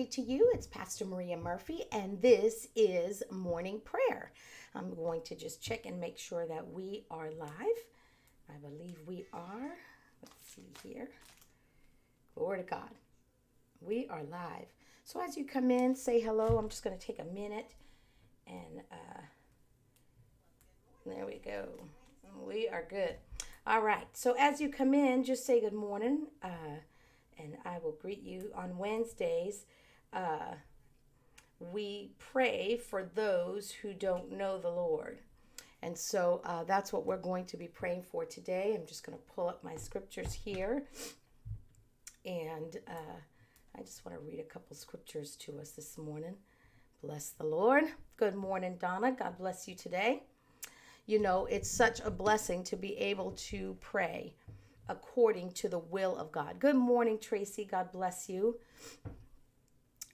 To you. It's Pastor Maria Murphy, and this is morning prayer. I'm going to just check and make sure that we are live. I believe we are. Let's see here. Glory to God. We are live. So as you come in, say hello. I'm just going to take a minute and uh, there we go. We are good. All right. So as you come in, just say good morning. Uh, and I will greet you on Wednesdays. Uh, we pray for those who don't know the Lord. And so uh, that's what we're going to be praying for today. I'm just going to pull up my scriptures here. And uh, I just want to read a couple scriptures to us this morning. Bless the Lord. Good morning, Donna. God bless you today. You know, it's such a blessing to be able to pray according to the will of God. Good morning, Tracy. God bless you.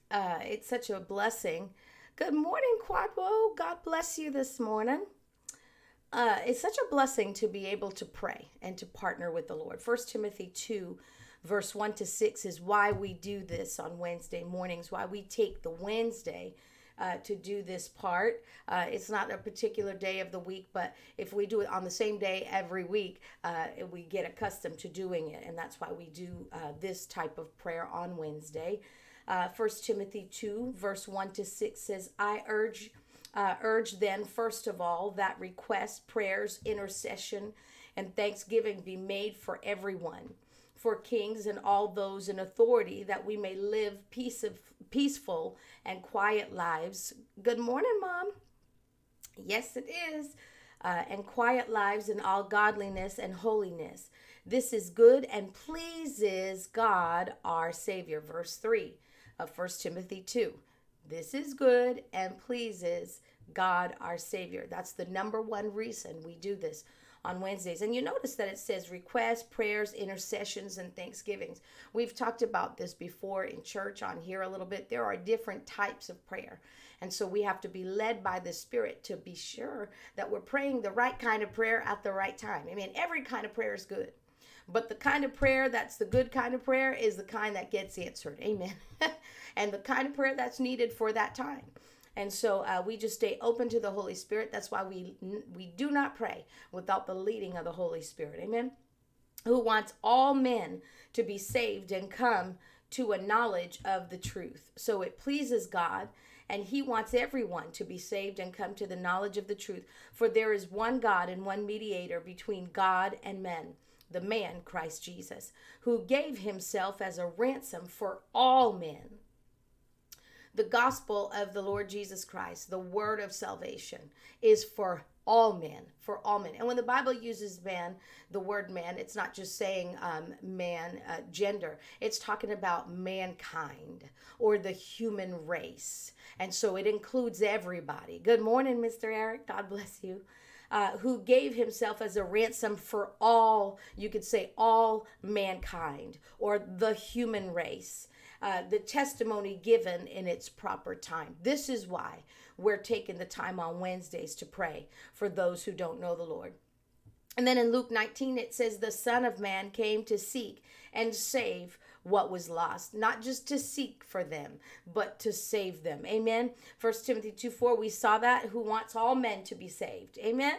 Uh, it's such a blessing. Good morning, Kwadwo. God bless you this morning. Uh, it's such a blessing to be able to pray and to partner with the Lord. First Timothy 2, verse 1 to 6 is why we do this on Wednesday mornings, why we take the Wednesday uh, to do this part. Uh, it's not a particular day of the week, but if we do it on the same day every week, uh, we get accustomed to doing it. And that's why we do uh, this type of prayer on Wednesday. Uh, First Timothy 2, verse 1 to 6 says, I urge. Uh, urge then, first of all, that requests, prayers, intercession, and thanksgiving be made for everyone, for kings and all those in authority, that we may live peace of, peaceful and quiet lives. Good morning, Mom. Yes, it is. Uh, and quiet lives in all godliness and holiness. This is good and pleases God our Savior. Verse 3 of 1 Timothy 2. This is good and pleases God our Savior. That's the number one reason we do this on Wednesdays. And you notice that it says requests, prayers, intercessions, and thanksgivings. We've talked about this before in church on here a little bit. There are different types of prayer. And so we have to be led by the Spirit to be sure that we're praying the right kind of prayer at the right time. I mean, every kind of prayer is good. But the kind of prayer that's the good kind of prayer is the kind that gets answered. Amen. and the kind of prayer that's needed for that time. And so uh, we just stay open to the Holy Spirit. That's why we we do not pray without the leading of the Holy Spirit. Amen. Who wants all men to be saved and come to a knowledge of the truth. So it pleases God and he wants everyone to be saved and come to the knowledge of the truth. For there is one God and one mediator between God and men, the man Christ Jesus, who gave himself as a ransom for all men the gospel of the Lord Jesus Christ, the word of salvation, is for all men, for all men. And when the Bible uses man, the word man, it's not just saying um, man, uh, gender, it's talking about mankind or the human race. And so it includes everybody. Good morning, Mr. Eric. God bless you. Uh, who gave himself as a ransom for all, you could say, all mankind or the human race uh, the testimony given in its proper time. This is why we're taking the time on Wednesdays to pray for those who don't know the Lord. And then in Luke 19, it says, The Son of Man came to seek and save what was lost, not just to seek for them, but to save them. Amen. First Timothy 2 4, we saw that, who wants all men to be saved. Amen.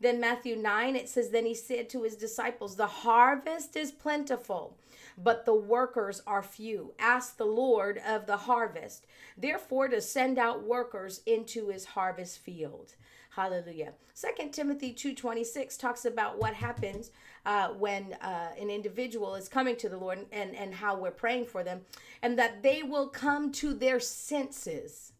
Then Matthew 9, it says, Then he said to his disciples, The harvest is plentiful, but the workers are few. Ask the Lord of the harvest, therefore, to send out workers into his harvest field. Hallelujah. Second Timothy 2.26 talks about what happens uh, when uh, an individual is coming to the Lord and, and how we're praying for them, and that they will come to their senses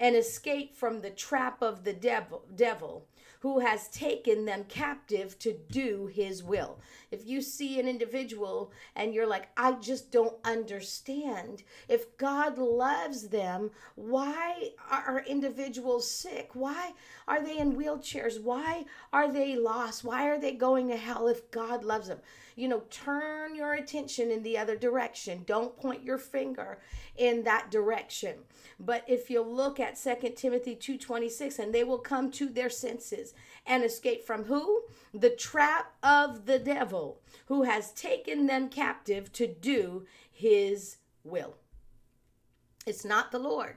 and escape from the trap of the devil, devil who has taken them captive to do his will. If you see an individual and you're like, I just don't understand. If God loves them, why are individuals sick? Why are they in wheelchairs? Why are they lost? Why are they going to hell if God loves them? You know, turn your attention in the other direction. Don't point your finger in that direction. But if you look at Second Timothy 2:26 and they will come to their senses and escape from who? The trap of the devil who has taken them captive to do his will. It's not the Lord.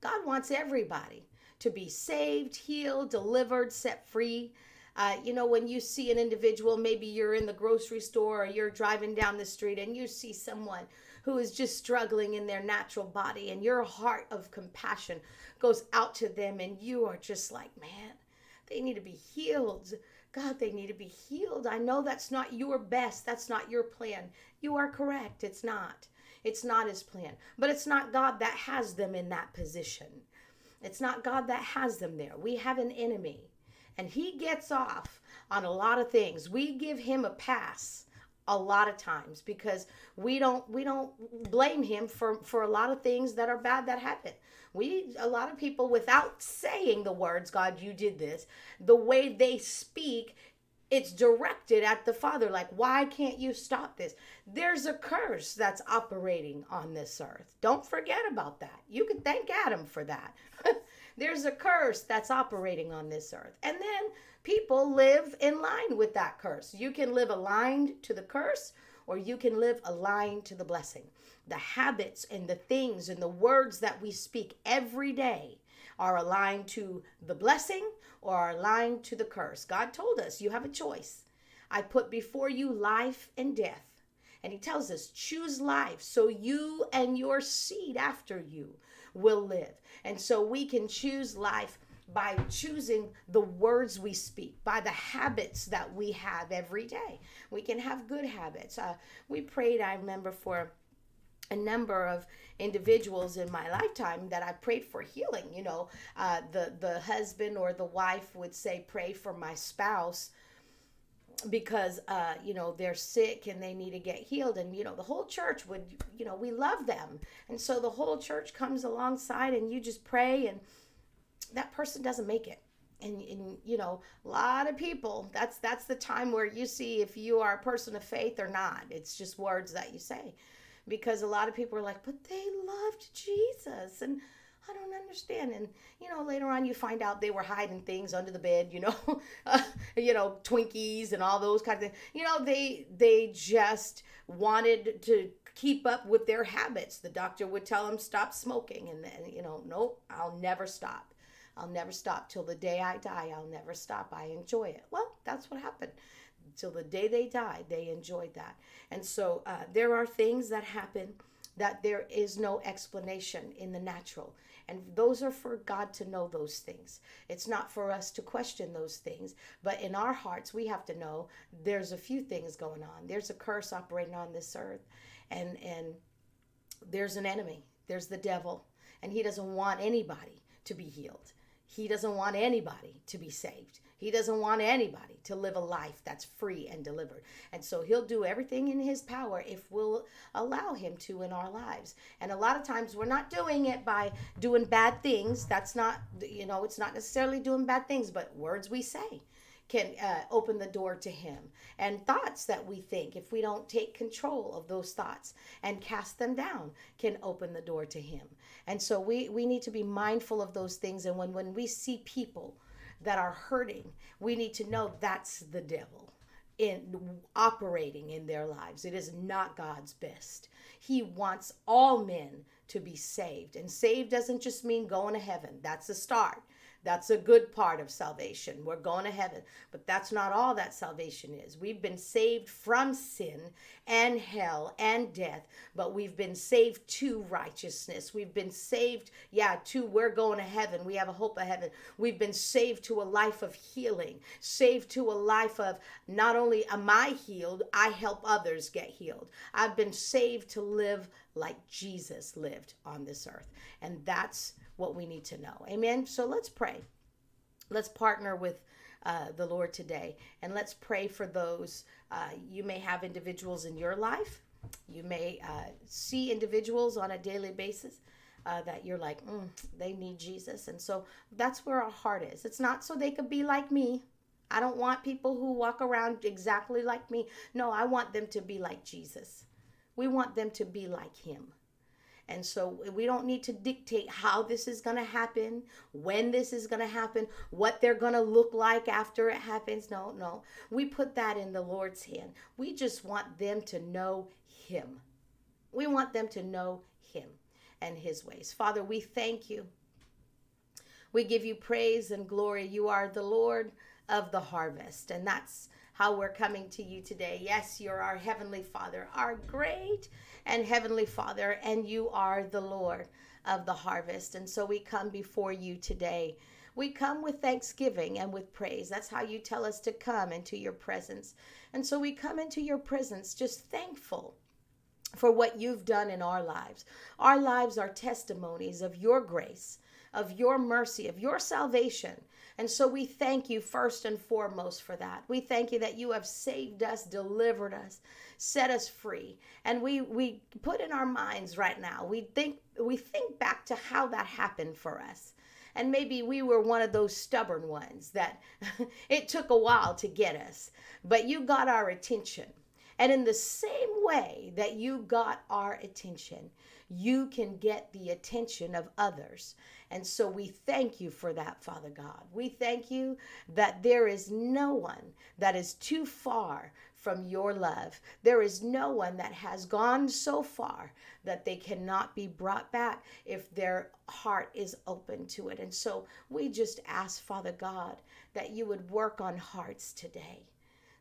God wants everybody to be saved, healed, delivered, set free. Uh, you know, when you see an individual, maybe you're in the grocery store or you're driving down the street and you see someone who is just struggling in their natural body, and your heart of compassion goes out to them, and you are just like, man, they need to be healed. God, they need to be healed. I know that's not your best. That's not your plan. You are correct. It's not. It's not his plan. But it's not God that has them in that position. It's not God that has them there. We have an enemy, and he gets off on a lot of things. We give him a pass a lot of times because we don't we don't blame him for for a lot of things that are bad that happen we a lot of people without saying the words god you did this the way they speak it's directed at the father like why can't you stop this? There's a curse that's operating on this earth. Don't forget about that. You can thank adam for that there's a curse that's operating on this earth and then people live in line with that curse. You can live aligned to the curse or you can live aligned to the blessing. The habits and the things and the words that we speak every day are aligned to the blessing or are aligned to the curse. God told us you have a choice. I put before you life and death. And he tells us, choose life so you and your seed after you will live. And so we can choose life by choosing the words we speak, by the habits that we have every day. We can have good habits. Uh, we prayed, I remember, for a number of individuals in my lifetime that I prayed for healing. You know, uh, the the husband or the wife would say, "Pray for my spouse." Because uh, you know they're sick and they need to get healed. And you know the whole church would you know we love them. And so the whole church comes alongside and you just pray and that person doesn't make it. And, and you know a lot of people that's that's the time where you see if you are a person of faith or not. It's just words that you say. Because a lot of people are like but they loved jesus. And I don't understand. And you know, later on, you find out they were hiding things under the bed. You know, uh, you know, Twinkies and all those kinds of things. You know, they they just wanted to keep up with their habits. The doctor would tell them stop smoking, and then you know, nope, I'll never stop. I'll never stop till the day I die. I'll never stop. I enjoy it. Well, that's what happened. Till the day they died, they enjoyed that. And so uh, there are things that happen that there is no explanation in the natural. And those are for God to know those things. It's not for us to question those things. But in our hearts, we have to know there's a few things going on. There's a curse operating on this earth. And, and there's an enemy, there's the devil. And he doesn't want anybody to be healed. He doesn't want anybody to be saved. He doesn't want anybody to live a life that's free and delivered. And so he'll do everything in his power if we'll allow him to in our lives. And a lot of times we're not doing it by doing bad things. That's not, you know, it's not necessarily doing bad things, but words we say can uh, open the door to him and thoughts that we think if we don't take control of those thoughts and cast them down can open the door to him and so we we need to be mindful of those things and when when we see people that are hurting we need to know that's the devil in operating in their lives. It is not god's best. He wants all men to be saved. And saved doesn't just mean going to heaven. That's the start that's a good part of salvation. We're going to heaven. But that's not all that salvation is. We've been saved from sin and hell and death, but we've been saved to righteousness. We've been saved, yeah, to we're going to heaven. We have a hope of heaven. We've been saved to a life of healing, saved to a life of not only am I healed, I help others get healed. I've been saved to live like Jesus lived on this earth. And that's what we need to know. Amen. So let's pray. Let's partner with uh, the Lord today and let's pray for those. Uh, you may have individuals in your life, you may uh, see individuals on a daily basis. Uh, that you're like, mm, they need Jesus. And so that's where our heart is. It's not so they could be like me. I don't want people who walk around exactly like me. No, I want them to be like Jesus. We want them to be like Him. And so we don't need to dictate how this is going to happen, when this is going to happen, what they're going to look like after it happens. No, no. We put that in the Lord's hand. We just want them to know Him. We want them to know Him. and his ways. Father, we thank you. We give you praise and glory. You are the Lord of the harvest. And that's how we're coming to you today. Yes, you're our Heavenly Father, our great and Heavenly Father, and you are the Lord of the harvest. And so we come before you today. We come with thanksgiving and with praise. That's how you tell us to come into your presence. And so we come into your presence just thankful for what you've done in our lives. Our lives are testimonies of your grace, of your mercy, of your salvation. And so we thank you first and foremost for that. We thank you that you have saved us, delivered us, set us free. And we we put in our minds right now. We think we think back to how that happened for us. And maybe we were one of those stubborn ones that it took a while to get us, but you got our attention. And in the same way that you got our attention, you can get the attention of others. And so we thank you for that, Father God. We thank you that there is no one that is too far from your love. There is no one that has gone so far that they cannot be brought back if their heart is open to it. And so we just ask, Father God, that you would work on hearts today,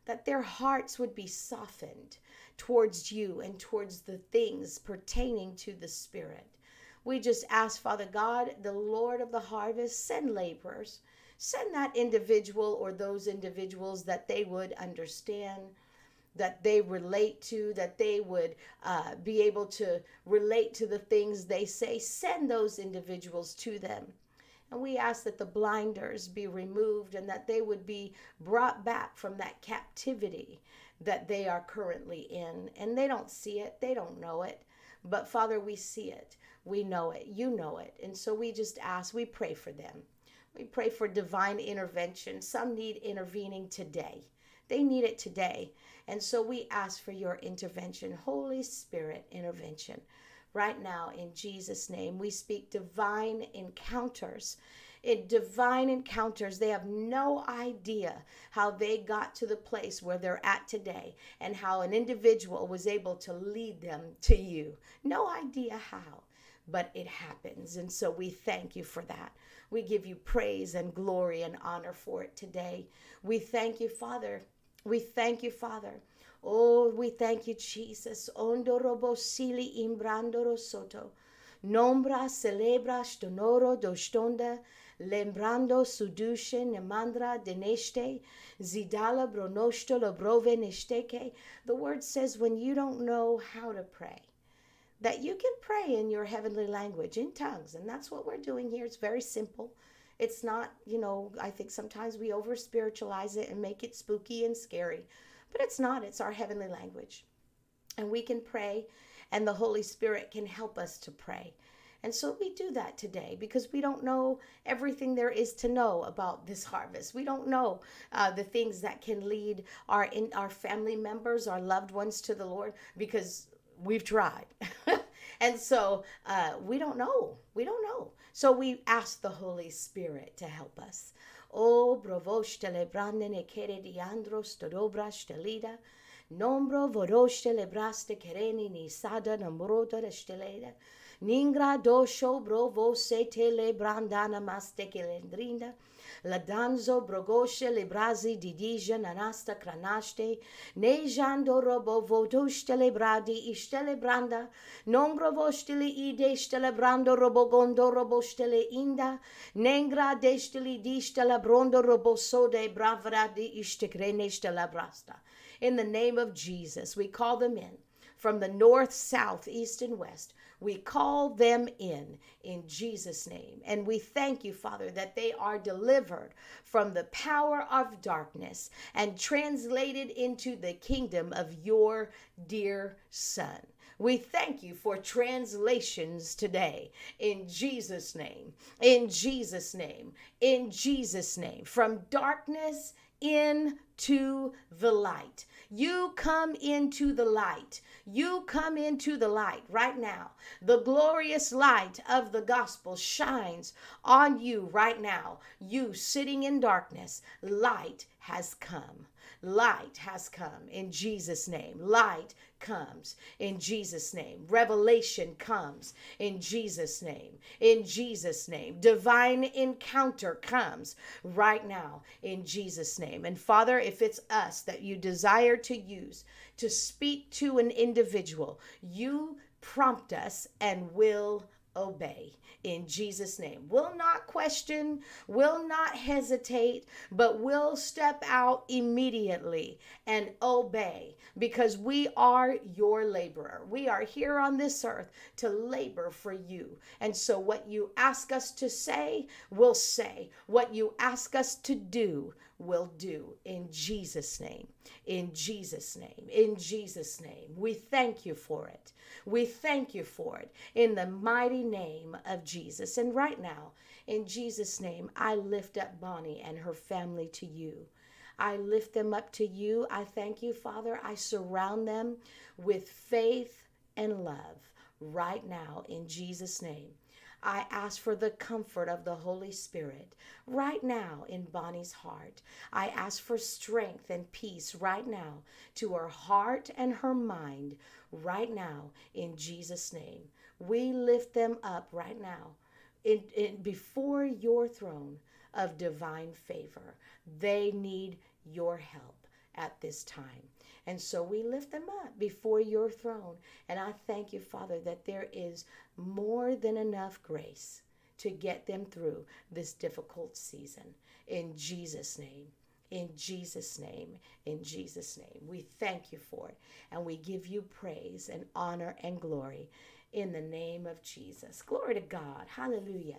that their hearts would be softened towards you and towards the things pertaining to the Spirit. We just ask, Father God, the Lord of the harvest, send laborers. Send that individual or those individuals that they would understand that they relate to, that they would uh, be able to relate to the things they say. Send those individuals to them. And we ask that the blinders be removed and that they would be brought back from that captivity that they are currently in. And they don't see it, they don't know it. But Father, we see it, we know it, you know it. And so we just ask, we pray for them. We pray for divine intervention. Some need intervening today. They need it today. And so we ask for your intervention, Holy Spirit intervention. Right now, in Jesus' name, we speak divine encounters. In divine encounters, they have no idea how they got to the place where they're at today and how an individual was able to lead them to you. No idea how, but it happens. And so we thank you for that. We give you praise and glory and honor for it today. We thank you, Father, we thank you, Father. Oh, we thank you, Jesus. Ondorobo sili imbrandoro soto. Nombra celebra stonoro dostonda. Lembrando sudushe nemandra deneste. Zidala bronosto lobrove nesteke. The word says when you don't know how to pray, that you can pray in your heavenly language, in tongues. And that's what we're doing here. It's very simple. It's not, you know, I think sometimes we over spiritualize it and make it spooky and scary, but it's not. It's our heavenly language. And we can pray, and the Holy Spirit can help us to pray. And so we do that today because we don't know everything there is to know about this harvest. We don't know uh, the things that can lead our in our family members, our loved ones to the Lord because we've tried. and so uh, we don't know. We don't know. So we ask the Holy Spirit to help us. Oh, bravo, štele branene, kere diandro, sto dobra, štelida, Nombro voroștele braste kereni ni sada na mrodere ștelele. Ningra doșo brovo setele brandana maste kelendrinda. La danzo brogoșele brazi didije na nasta cranaște. Nejando robo vodoștele bradi iștele branda. Nombro voștele ideștele brando robo gondo roboștele inda. Nengra deștele diștele brondo robo sode bravra di iște crenește la brasta. In the name of Jesus, we call them in from the north, south, east, and west. We call them in in Jesus' name. And we thank you, Father, that they are delivered from the power of darkness and translated into the kingdom of your dear Son. We thank you for translations today in Jesus' name, in Jesus' name, in Jesus' name, from darkness into the light. You come into the light. You come into the light right now. The glorious light of the gospel shines on you right now. You sitting in darkness, light has come. Light has come in Jesus' name. Light comes in Jesus' name. Revelation comes in Jesus' name. In Jesus' name. Divine encounter comes right now in Jesus' name. And Father, if it's us that you desire to use to speak to an individual, you prompt us and will obey in Jesus' name. Will not question, will not hesitate, but will step out immediately and obey because we are your laborer. We are here on this earth to labor for you. And so, what you ask us to say, we'll say. What you ask us to do, will do in Jesus' name. In Jesus' name. In Jesus' name. We thank you for it. We thank you for it in the mighty name of Jesus. And right now, in Jesus' name, I lift up Bonnie and her family to you. I lift them up to you. I thank you, Father. I surround them with faith and love right now in Jesus' name. I ask for the comfort of the Holy Spirit right now in Bonnie's heart. I ask for strength and peace right now to her heart and her mind right now in Jesus' name. We lift them up right now in, in, before your throne of divine favor. They need your help at this time. And so we lift them up before your throne. And I thank you, Father, that there is more than enough grace to get them through this difficult season. In Jesus' name. In Jesus' name, in Jesus' name. We thank you for it and we give you praise and honor and glory in the name of Jesus. Glory to God. Hallelujah.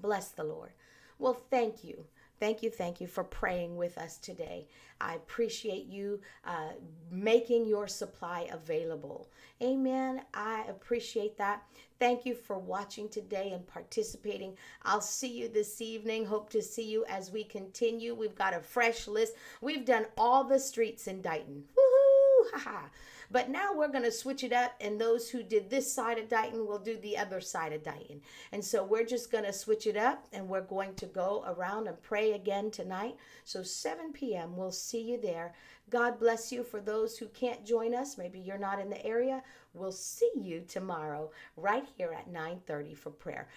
Bless the Lord. Well, thank you Thank you, thank you for praying with us today. I appreciate you uh, making your supply available. Amen. I appreciate that. Thank you for watching today and participating. I'll see you this evening. Hope to see you as we continue. We've got a fresh list. We've done all the streets in Dighton. Woohoo! Ha ha. But now we're going to switch it up, and those who did this side of Dighton will do the other side of Dighton. And so we're just going to switch it up, and we're going to go around and pray again tonight. So 7 p.m., we'll see you there. God bless you for those who can't join us. Maybe you're not in the area. We'll see you tomorrow right here at 9:30 for prayer.